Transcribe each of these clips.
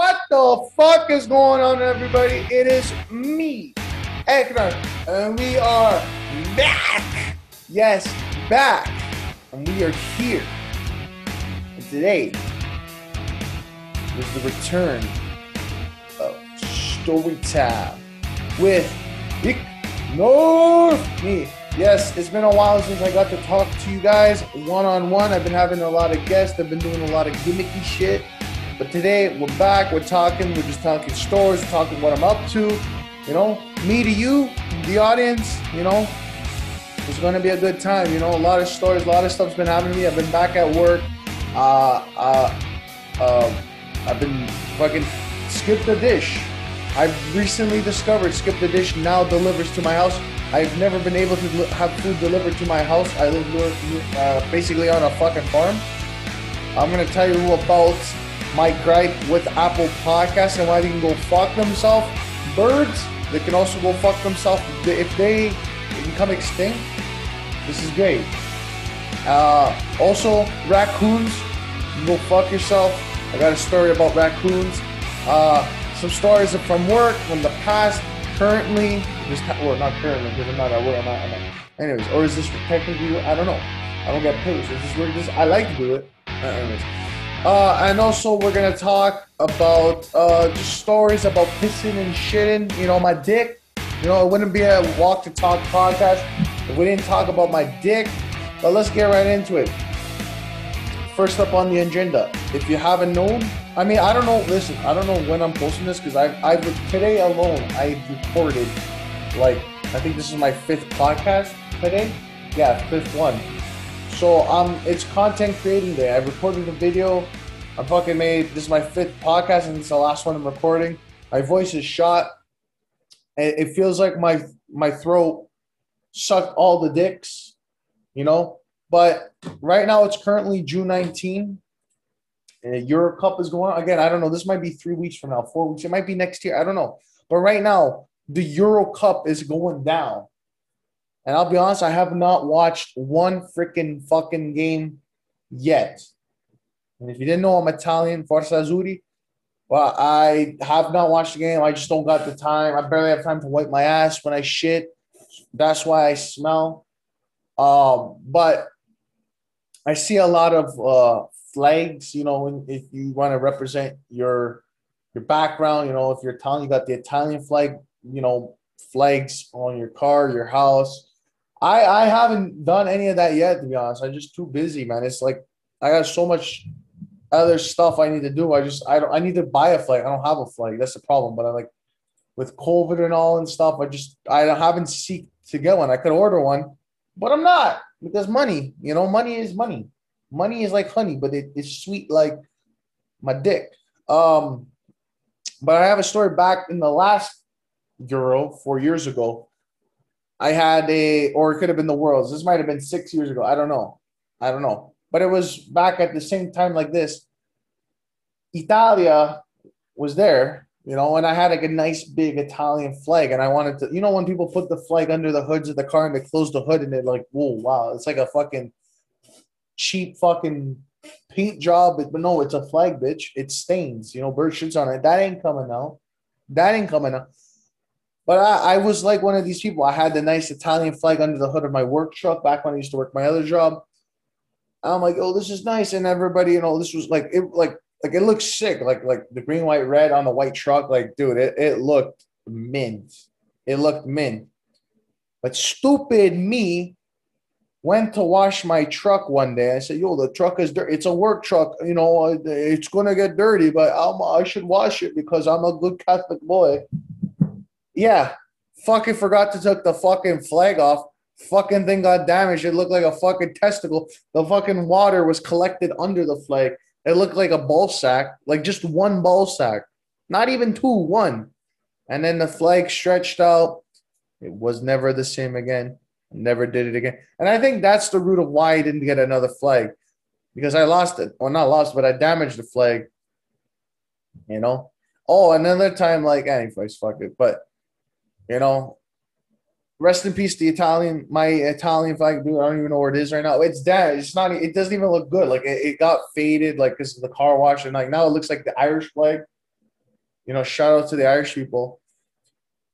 What the fuck is going on, everybody? It is me, Eknar, and we are back. Yes, back. And we are here. And today is the return of Story Time with North. Me. Yes, it's been a while since I got to talk to you guys one on one. I've been having a lot of guests, I've been doing a lot of gimmicky shit. But today we're back, we're talking, we're just talking stories, talking what I'm up to. You know, me to you, the audience, you know, it's to be a good time. You know, a lot of stories, a lot of stuff's been happening to me. I've been back at work. Uh, uh, uh, I've been fucking skip the dish. I've recently discovered Skip the Dish now delivers to my house. I've never been able to have food delivered to my house. I live uh, basically on a fucking farm. I'm gonna tell you about my gripe with Apple Podcasts and why they can go fuck themselves. Birds, they can also go fuck themselves if they become extinct. This is great. Uh, also, raccoons, go fuck yourself. I got a story about raccoons. Uh, some stories from work from the past, currently, just well, not currently because I'm not work. I'm not. Anyways, or is this technically? I don't know. I don't get paid. So this is This I like to do it. Uh, anyways. Uh, and also, we're gonna talk about uh, just stories about pissing and shitting. You know, my dick. You know, it wouldn't be a walk to talk podcast if we didn't talk about my dick. But let's get right into it. First up on the agenda, if you haven't known, I mean, I don't know. Listen, I don't know when I'm posting this because I've, I've today alone I've recorded like I think this is my fifth podcast today. Yeah, fifth one. So um, it's content creating day. I recorded a video. I fucking made this is my fifth podcast and it's the last one I'm recording. My voice is shot. It feels like my my throat sucked all the dicks, you know. But right now it's currently June 19. Uh, Euro Cup is going on again. I don't know. This might be three weeks from now, four weeks. It might be next year. I don't know. But right now, the Euro Cup is going down. And I'll be honest, I have not watched one freaking fucking game yet. And if you didn't know, I'm Italian, Forza Azzurri. Well, I have not watched the game. I just don't got the time. I barely have time to wipe my ass when I shit. That's why I smell. Um, but I see a lot of uh, flags, you know, if you want to represent your your background, you know, if you're Italian, you got the Italian flag, you know, flags on your car, your house. I I haven't done any of that yet, to be honest. I'm just too busy, man. It's like I got so much other stuff I need to do. I just I don't I need to buy a flag. I don't have a flag. That's the problem. But I like with COVID and all and stuff, I just I haven't seek to get one. I could order one, but I'm not because money, you know, money is money money is like honey, but it, it's sweet like my dick. Um, but I have a story back in the last Euro four years ago. I had a, or it could have been the Worlds. This might have been six years ago. I don't know. I don't know. But it was back at the same time like this. Italia was there, you know, and I had like a nice big Italian flag, and I wanted to, you know, when people put the flag under the hoods of the car and they close the hood and they're like, whoa, wow, it's like a fucking cheap fucking paint job, but no, it's a flag, bitch. It stains, you know, bird shits on it. That ain't coming out. That ain't coming out. But I, I was like one of these people. I had the nice Italian flag under the hood of my work truck back when I used to work my other job. I'm like, oh, this is nice, and everybody, you know, this was like it, like like it looks sick, like like the green, white, red on the white truck. Like, dude, it, it looked mint. It looked mint. But stupid me went to wash my truck one day. I said, "Yo, the truck is dirty. It's a work truck. You know, uh, it's gonna get dirty, but I'm, I should wash it because I'm a good Catholic boy." Yeah, fucking forgot to take the fucking flag off. Fucking thing got damaged. It looked like a fucking testicle. The fucking water was collected under the flag. It looked like a ball sack, like just one ball sack, not even two, one. And then the flag stretched out. It was never the same again. Never did it again. And I think that's the root of why I didn't get another flag because I lost it. Well, not lost, but I damaged the flag. You know? Oh, another time, like, anyways, fuck it. But, you know, rest in peace, the Italian, my Italian flag, dude. I don't even know where it is right now. It's dead. It's not, it doesn't even look good. Like, it, it got faded, like, because of the car wash. And, like, now it looks like the Irish flag. You know, shout out to the Irish people.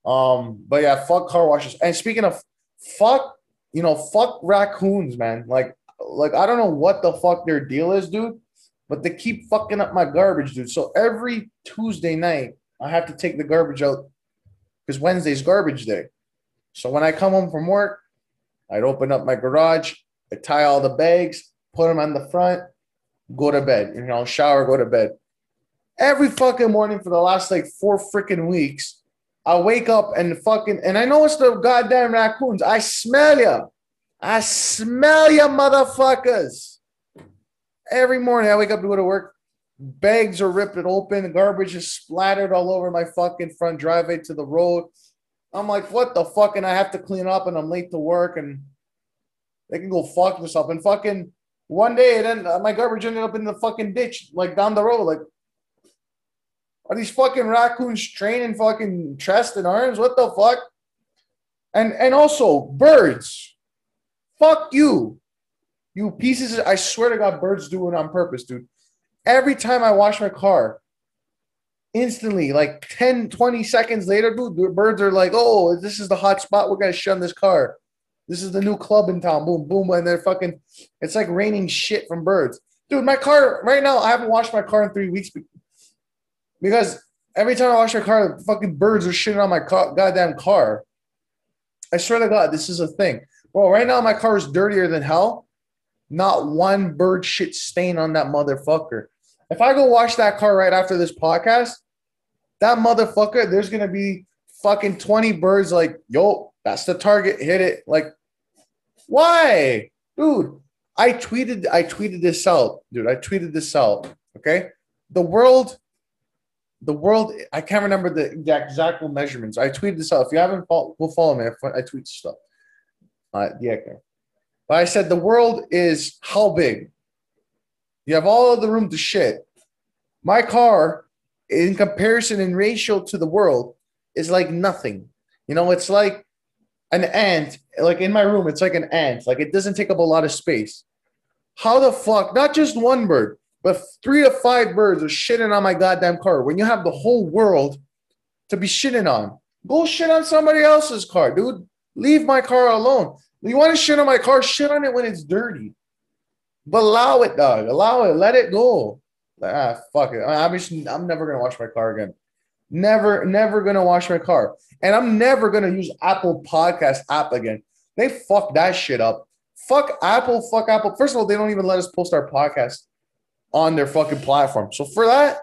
Um, but yeah, fuck car washes. And speaking of fuck, you know, fuck raccoons, man. Like, like I don't know what the fuck their deal is, dude. But they keep fucking up my garbage, dude. So every Tuesday night, I have to take the garbage out because Wednesday's garbage day. So when I come home from work, I'd open up my garage, I'd tie all the bags, put them on the front, go to bed. You know, shower, go to bed. Every fucking morning for the last like four freaking weeks, I wake up and fucking, and I know it's the goddamn raccoons. I smell you. I smell you, motherfuckers. Every morning I wake up to go to work. Bags are ripped open. Garbage is splattered all over my fucking front driveway to the road. I'm like, what the fuck? And I have to clean up and I'm late to work and they can go fuck themselves. And fucking one day, and then my garbage ended up in the fucking ditch, like down the road. Like, are these fucking raccoons training fucking chest and arms? What the fuck? And and also birds. Fuck you. You pieces. Of, I swear to God, birds do it on purpose, dude. Every time I wash my car, instantly, like 10, 20 seconds later, dude, the birds are like, oh, this is the hot spot. We're going to shun this car. This is the new club in town. Boom, boom. And they're fucking, it's like raining shit from birds. Dude, my car, right now, I haven't washed my car in three weeks because every time I wash my car, fucking birds are shitting on my car, goddamn car. I swear to God, this is a thing. Well, right now, my car is dirtier than hell. Not one bird shit stain on that motherfucker. If I go wash that car right after this podcast, that motherfucker, there's gonna be fucking 20 birds like, yo, that's the target, hit it. Like, why? Dude, I tweeted, I tweeted this out, dude. I tweeted this out. Okay. The world, the world, I can't remember the exact measurements. I tweeted this out. If you haven't followed, go follow me. I, I tweet stuff. Uh, yeah, but I said the world is how big? You have all of the room to shit. My car, in comparison in ratio to the world, is like nothing. You know, it's like an ant. Like in my room, it's like an ant. Like it doesn't take up a lot of space. How the fuck? Not just one bird, but three to five birds are shitting on my goddamn car. When you have the whole world to be shitting on, go shit on somebody else's car, dude. Leave my car alone. You want to shit on my car? Shit on it when it's dirty. But allow it, dog. Allow it. Let it go. ah, fuck it. I'm, just, I'm never gonna wash my car again. Never, never gonna wash my car. And I'm never gonna use Apple Podcast app again. They fuck that shit up. Fuck Apple. Fuck Apple. First of all, they don't even let us post our podcast on their fucking platform. So for that,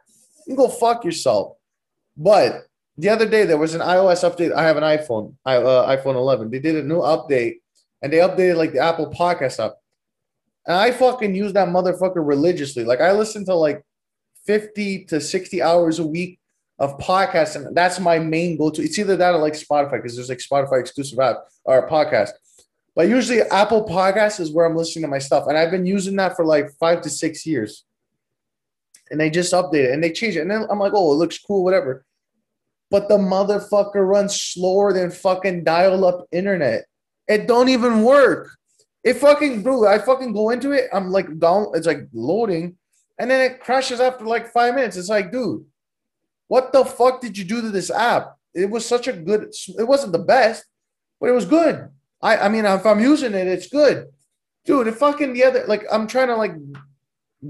you go fuck yourself. But the other day there was an iOS update. I have an iPhone, I, uh, iPhone 11. They did a new update, and they updated like the Apple Podcast app. And I fucking use that motherfucker religiously. Like I listen to like 50 to 60 hours a week of podcasts, and that's my main go-to. It's either that or like Spotify, because there's like Spotify exclusive app or podcast. But usually Apple Podcasts is where I'm listening to my stuff. And I've been using that for like five to six years. And they just update it and they change it. And then I'm like, oh, it looks cool, whatever. But the motherfucker runs slower than fucking dial-up internet. It don't even work. It fucking bro, I fucking go into it. I'm like down, it's like loading, and then it crashes after like five minutes. It's like, dude, what the fuck did you do to this app? It was such a good, it wasn't the best, but it was good. I, I mean, if I'm using it, it's good. Dude, it fucking the other like I'm trying to like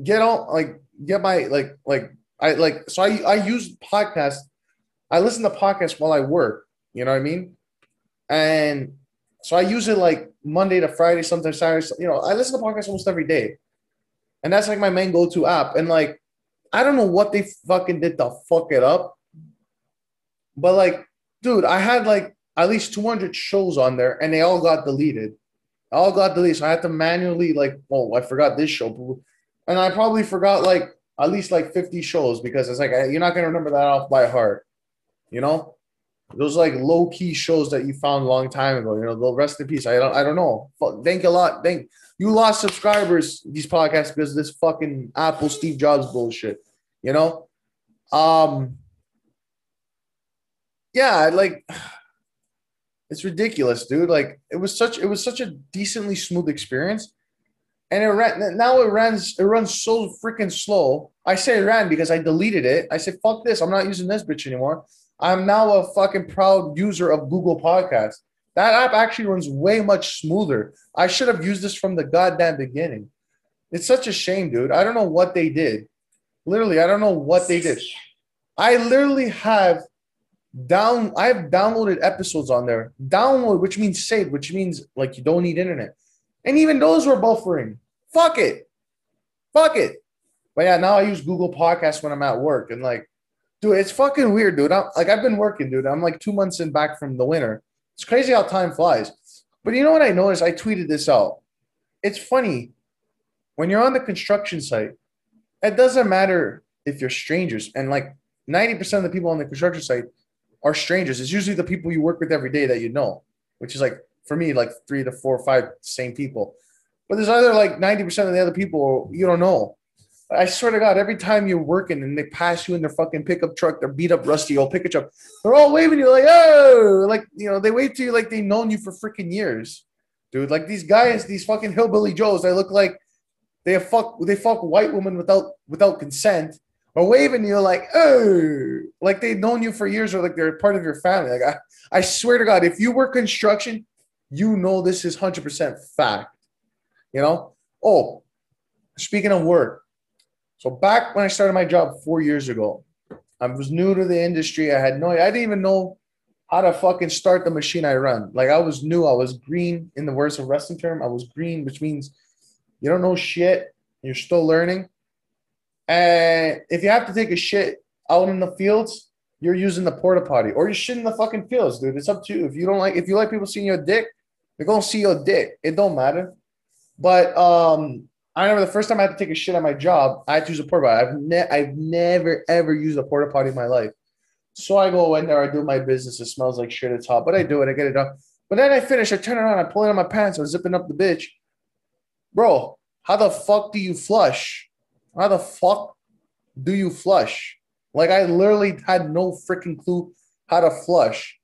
get on like get my like like I like so I I use podcasts. I listen to podcasts while I work, you know what I mean? And so I use it like Monday to Friday, sometimes Saturday. You know, I listen to podcasts almost every day, and that's like my main go-to app. And like, I don't know what they fucking did to fuck it up, but like, dude, I had like at least 200 shows on there, and they all got deleted. All got deleted, so I had to manually like, oh, I forgot this show, and I probably forgot like at least like 50 shows because it's like you're not gonna remember that off by heart, you know those like low key shows that you found a long time ago. You know, the rest in peace. I don't I don't know. Thank you a lot. Thank you lost subscribers these podcasts because this fucking Apple Steve Jobs bullshit. You know, um, yeah, I like it's ridiculous, dude. Like it was such it was such a decently smooth experience, and it ran. Now it runs. It runs so freaking slow. I say ran because I deleted it. I said, "Fuck this! I'm not using this bitch anymore." I'm now a fucking proud user of Google Podcast. That app actually runs way much smoother. I should have used this from the goddamn beginning. It's such a shame, dude. I don't know what they did. Literally, I don't know what they did. I literally have down I've downloaded episodes on there. Download, which means save, which means like you don't need internet. And even those were buffering. Fuck it. Fuck it. But yeah, now I use Google Podcasts when I'm at work. And like, dude, it's fucking weird, dude. I'm like, I've been working, dude. I'm like two months in back from the winter. It's crazy how time flies. But you know what I noticed? I tweeted this out. It's funny when you're on the construction site, it doesn't matter if you're strangers. And like 90% of the people on the construction site are strangers. It's usually the people you work with every day that you know, which is like for me, like three to four or five same people. But there's other like 90% of the other people you don't know. I swear to God, every time you're working and they pass you in their fucking pickup truck, their beat up rusty old pickup truck, they're all waving you like, oh, like you know, they wave to you like they've known you for freaking years, dude. Like these guys, these fucking hillbilly Joes, they look like they have fuck they fuck white women without without consent, or waving you like, oh, like they've known you for years, or like they're part of your family. Like I, I swear to God, if you work construction, you know this is hundred percent fact. You know. Oh, speaking of work so back when I started my job four years ago, I was new to the industry. I had no, I didn't even know how to fucking start the machine I run. Like I was new. I was green in the words of wrestling term. I was green, which means you don't know shit. You're still learning. And if you have to take a shit out in the fields, you're using the porta potty or you're shitting the fucking fields, dude. It's up to you. If you don't like, if you like people seeing your dick, they're gonna see your dick. It don't matter. But um, I remember the first time I had to take a shit at my job, I had to use a porta potty. I've, ne- I've never ever used a porta potty in my life. So I go in there, I do my business. It smells like shit. It's hot, but I do it. I get it done. But then I finish. I turn around. I pull it on my pants. I'm zipping up the bitch. Bro, how the fuck do you flush? How the fuck do you flush? Like I literally had no freaking clue how to flush.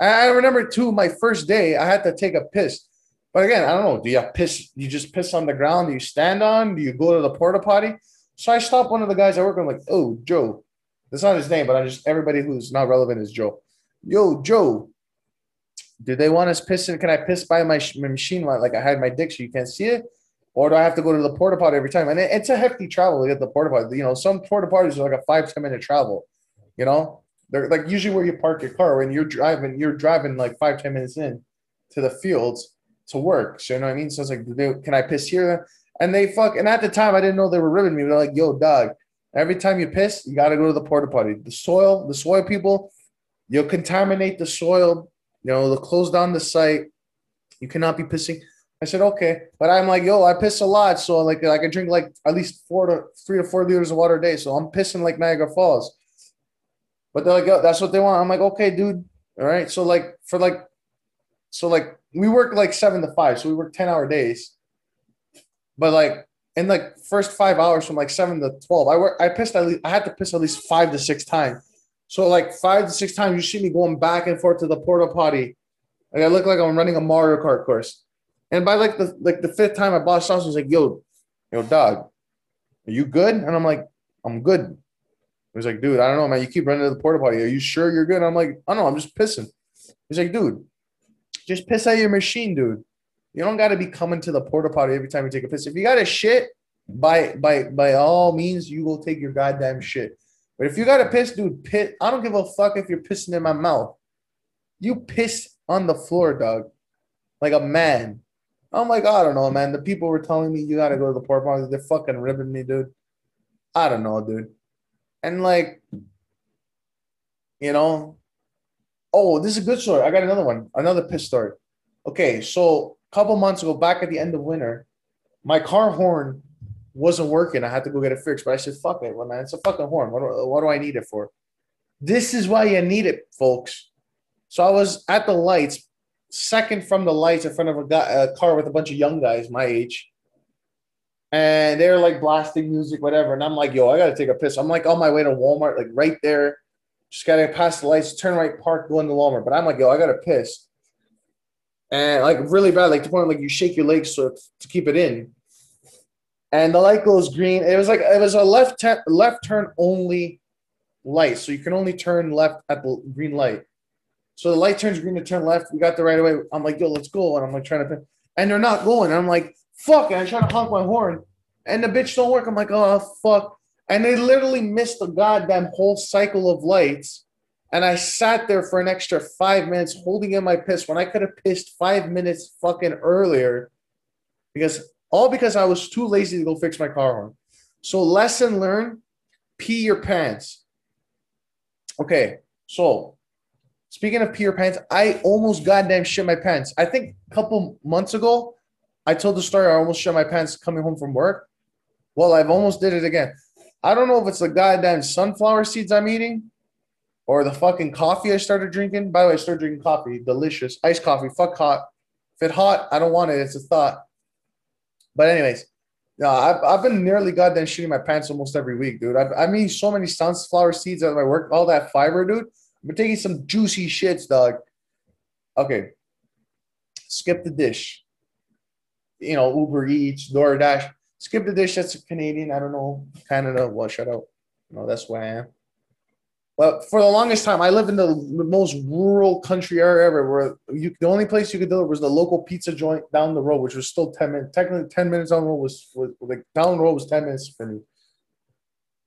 I remember too. My first day, I had to take a piss. But again, I don't know. Do you piss? You just piss on the ground? Do you stand on? Do you go to the porta potty? So I stopped one of the guys I work with. I'm like, oh, Joe. That's not his name, but I just everybody who's not relevant is Joe. Yo, Joe. Do they want us pissing? Can I piss by my, my machine like I had my dick so you can't see it? Or do I have to go to the porta potty every time? And it, it's a hefty travel to get the porta potty. You know, some porta potties are like a five ten minute travel. You know, they're like usually where you park your car when you're driving. You're driving like five ten minutes in to the fields to work. So you know what I mean? So it's like, can I piss here? And they fuck. And at the time, I didn't know they were ribbing me. They're like, yo, dog, every time you piss, you got to go to the porta potty. The soil, the soil people, you'll contaminate the soil. You know, they'll close down the site. You cannot be pissing. I said, okay. But I'm like, yo, I piss a lot. So like I can drink like at least four to three to four liters of water a day. So I'm pissing like Niagara Falls. But they're like, yo, that's what they want. I'm like, okay, dude. All right. So like for like so like we work like seven to five, so we work 10 hour days. But like in like first five hours from like seven to 12, I work, I pissed at least, I had to piss at least five to six times. So like five to six times, you see me going back and forth to the porta potty. Like I look like I'm running a Mario Kart course. And by like the like the fifth time, my boss saw was like, "Yo, yo, dog, are you good?" And I'm like, "I'm good." He's like, "Dude, I don't know, man. You keep running to the porta potty. Are you sure you're good?" I'm like, "I don't know. I'm just pissing." He's like, "Dude, just piss out your machine, dude. You don't got to be coming to the porta potty every time you take a piss. If you got a shit, by by by all means, you will take your goddamn shit. But if you got to piss, dude, piss. I don't give a fuck if you're pissing in my mouth. You piss on the floor, dog, like a man. I'm like, I don't know, man. The people were telling me you got to go to the porta potty. They're fucking ripping me, dude. I don't know, dude. And like, you know, Oh, this is a good story. I got another one, another piss story. Okay, so a couple months ago, back at the end of winter, my car horn wasn't working. I had to go get it fixed, but I said, "Fuck it, well, man, it's a fucking horn. What do, what do I need it for?" This is why you need it, folks. So I was at the lights, second from the lights in front of a, guy, a car with a bunch of young guys my age, and they're like blasting music, whatever. And I'm like, "Yo, I gotta take a piss." I'm like on my way to Walmart, like right there just gotta pass the lights, turn right, park, go into Walmart. But I'm like, yo, I gotta piss. And like really bad, like the point like you shake your legs so to keep it in. and the light goes green. It was like it was a left te- left turn only light, so you can only turn left at the green light. So the light turns green to turn left. We got the right away. I'm like, yo, let's go. And I'm like trying to, and they're not going. And I'm like, fuck. And I try to honk my horn, and the bitch don't work. I'm like, oh fuck. And they literally missed the goddamn whole cycle of lights. And I sat there for an extra five minutes holding in my piss when I could have pissed five minutes fucking earlier because all because I was too lazy to go fix my car horn. So, lesson learned pee your pants. Okay, so speaking of pee your pants, I almost goddamn shit my pants. I think a couple months ago, I told the story I almost shit my pants coming home from work. Well, I've almost did it again. I don't know if it's the goddamn sunflower seeds I'm eating or the fucking coffee I started drinking. By the way, I started drinking coffee, delicious iced coffee. Fuck hot. If it hot, I don't want it. It's a thought. But anyways, no, I've, I've been nearly goddamn shooting my pants almost every week, dude. I've, I mean, so many sunflower seeds at my work, all that fiber, dude. I've been taking some juicy shits, dog. Okay, skip the dish. You know, Uber Eats, DoorDash. Skip the dish. That's a Canadian. I don't know. Canada. Well, shut up. No, that's where I am. Well, for the longest time, I lived in the most rural country area ever, where you, the only place you could deliver was the local pizza joint down the road, which was still ten minutes. Technically, ten minutes on the road was, was like down the road was ten minutes for me.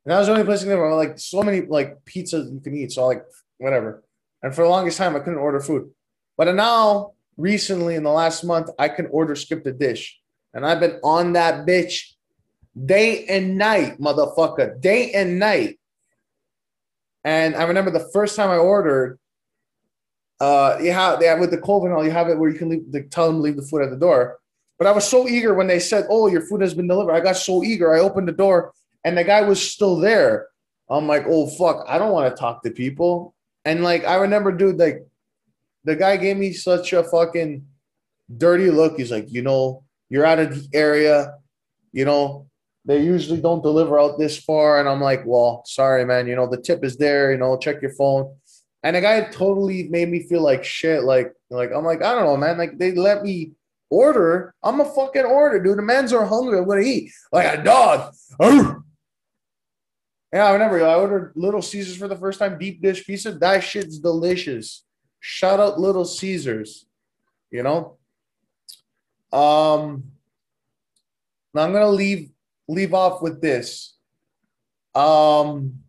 And that was the only place you could deliver. Like so many like pizzas you can eat, so like whatever. And for the longest time, I couldn't order food, but now recently in the last month, I can order skip the dish, and I've been on that bitch day and night, motherfucker, day and night and I remember the first time I ordered, uh, you have yeah, with the COVID all, you have it where you can leave, the, tell them to leave the food at the door. But I was so eager when they said, "Oh, your food has been delivered." I got so eager. I opened the door, and the guy was still there. I'm like, "Oh fuck, I don't want to talk to people." And like, I remember, dude, like, the guy gave me such a fucking dirty look. He's like, "You know, you're out of the area. You know, they usually don't deliver out this far. And I'm like, well, sorry, man. You know, the tip is there. You know, check your phone. And the guy totally made me feel like shit. Like, like I'm like, I don't know, man. Like they let me order. I'm a fucking order, dude. The man's are hungry. I'm gonna eat like a dog. Yeah, I remember I ordered Little Caesars for the first time, deep dish pizza. That shit's delicious. Shout out Little Caesars. You know. Um. I'm gonna leave leave off with this. Um,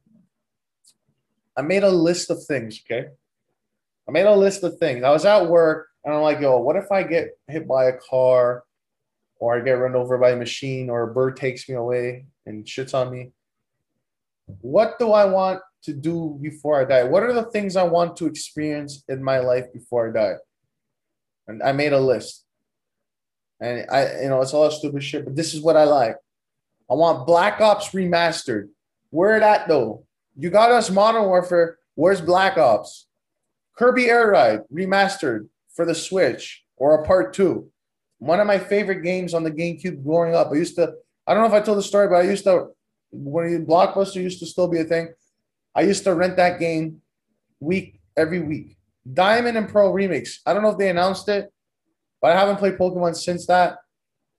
I made a list of things. Okay, I made a list of things. I was at work and I'm like, yo, what if I get hit by a car, or I get run over by a machine, or a bird takes me away and shits on me? What do I want to do before I die? What are the things I want to experience in my life before I die? And I made a list. And I, you know, it's all stupid shit, but this is what I like. I want Black Ops remastered. Where that though? You got us Modern Warfare. Where's Black Ops? Kirby Air Ride remastered for the Switch or a part two. One of my favorite games on the GameCube growing up. I used to, I don't know if I told the story, but I used to, when Blockbuster used to still be a thing, I used to rent that game week every week. Diamond and Pearl Remix. I don't know if they announced it, but I haven't played Pokemon since that.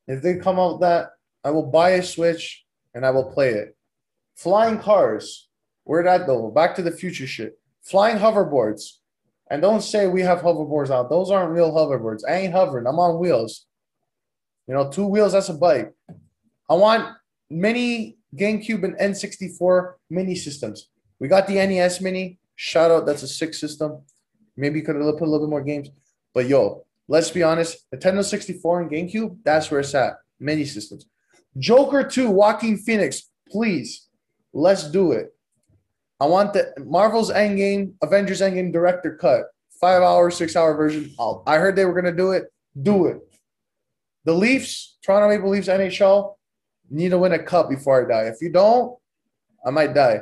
If they come out that, I will buy a Switch and I will play it. Flying cars. Where'd that go? Back to the future shit. Flying hoverboards. And don't say we have hoverboards out. Those aren't real hoverboards. I ain't hovering. I'm on wheels. You know, two wheels, that's a bike. I want mini GameCube and N64 mini systems. We got the NES mini. Shout out, that's a sick system. Maybe you could have put a little bit more games. But yo, let's be honest, Nintendo 64 and GameCube, that's where it's at. Many systems. Joker 2, Joaquin Phoenix, please, let's do it. I want the Marvel's Endgame, Avengers Endgame director cut, five hour, six hour version. I'll, I heard they were going to do it. Do it. The Leafs, Toronto Maple Leafs NHL, need to win a cup before I die. If you don't, I might die.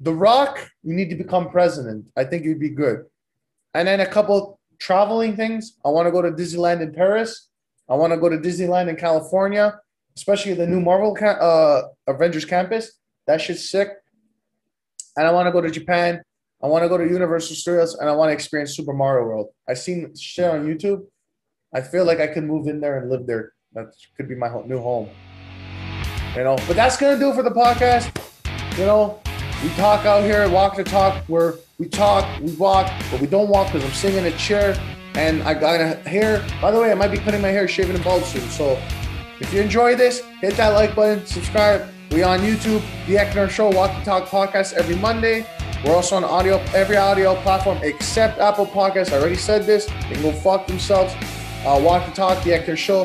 The Rock, you need to become president. I think you'd be good. And then a couple traveling things. I want to go to Disneyland in Paris. I want to go to Disneyland in California especially the new Marvel uh, Avengers campus. That shit's sick. And I want to go to Japan. I want to go to Universal Studios and I want to experience Super Mario World. I've seen shit on YouTube. I feel like I could move in there and live there. That could be my new home. You know, but that's gonna do it for the podcast. You know, we talk out here, walk the talk, where we talk, we walk, but we don't walk because I'm sitting in a chair and I got a hair. By the way, I might be cutting my hair, shaving and bald soon. So if you enjoy this, hit that like button, subscribe. We on YouTube, The Eckner Show, Walk the Talk podcast every Monday. We're also on audio, every audio platform except Apple Podcasts. I already said this. They can go fuck themselves. Uh, Walk the Talk, The Eckner Show.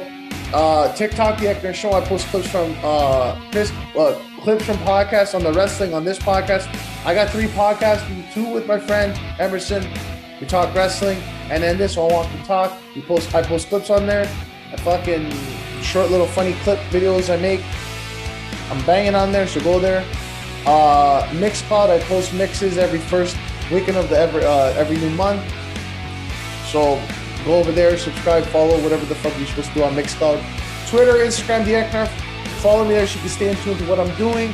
Uh, TikTok, The Eckner Show. I post clips from uh, this, uh, clips from podcasts on the wrestling on this podcast. I got three podcasts, two with my friend Emerson. We talk wrestling, and then this one, Walk the Talk. We post, I post clips on there. I fucking short little funny clip videos I make. I'm banging on there, so go there. Uh, Mixcloud, I post mixes every first weekend of the every uh, every new month. So go over there, subscribe, follow, whatever the fuck you're supposed to do on Mixcloud. Twitter, Instagram, the Eknarf. Follow me there so you can stay in tune to what I'm doing.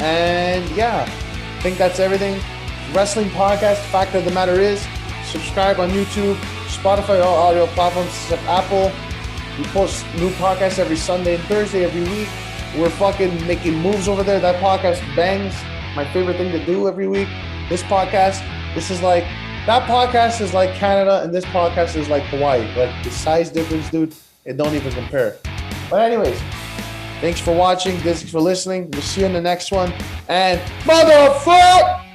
And yeah, I think that's everything. Wrestling podcast. Fact of the matter is, subscribe on YouTube, Spotify, all audio platforms except Apple. We post new podcasts every Sunday and Thursday every week. We're fucking making moves over there. That podcast bangs. My favorite thing to do every week. This podcast, this is like that podcast is like Canada, and this podcast is like Hawaii. Like the size difference, dude, it don't even compare. But anyways, thanks for watching. Thanks for listening. We'll see you in the next one. And motherfucker.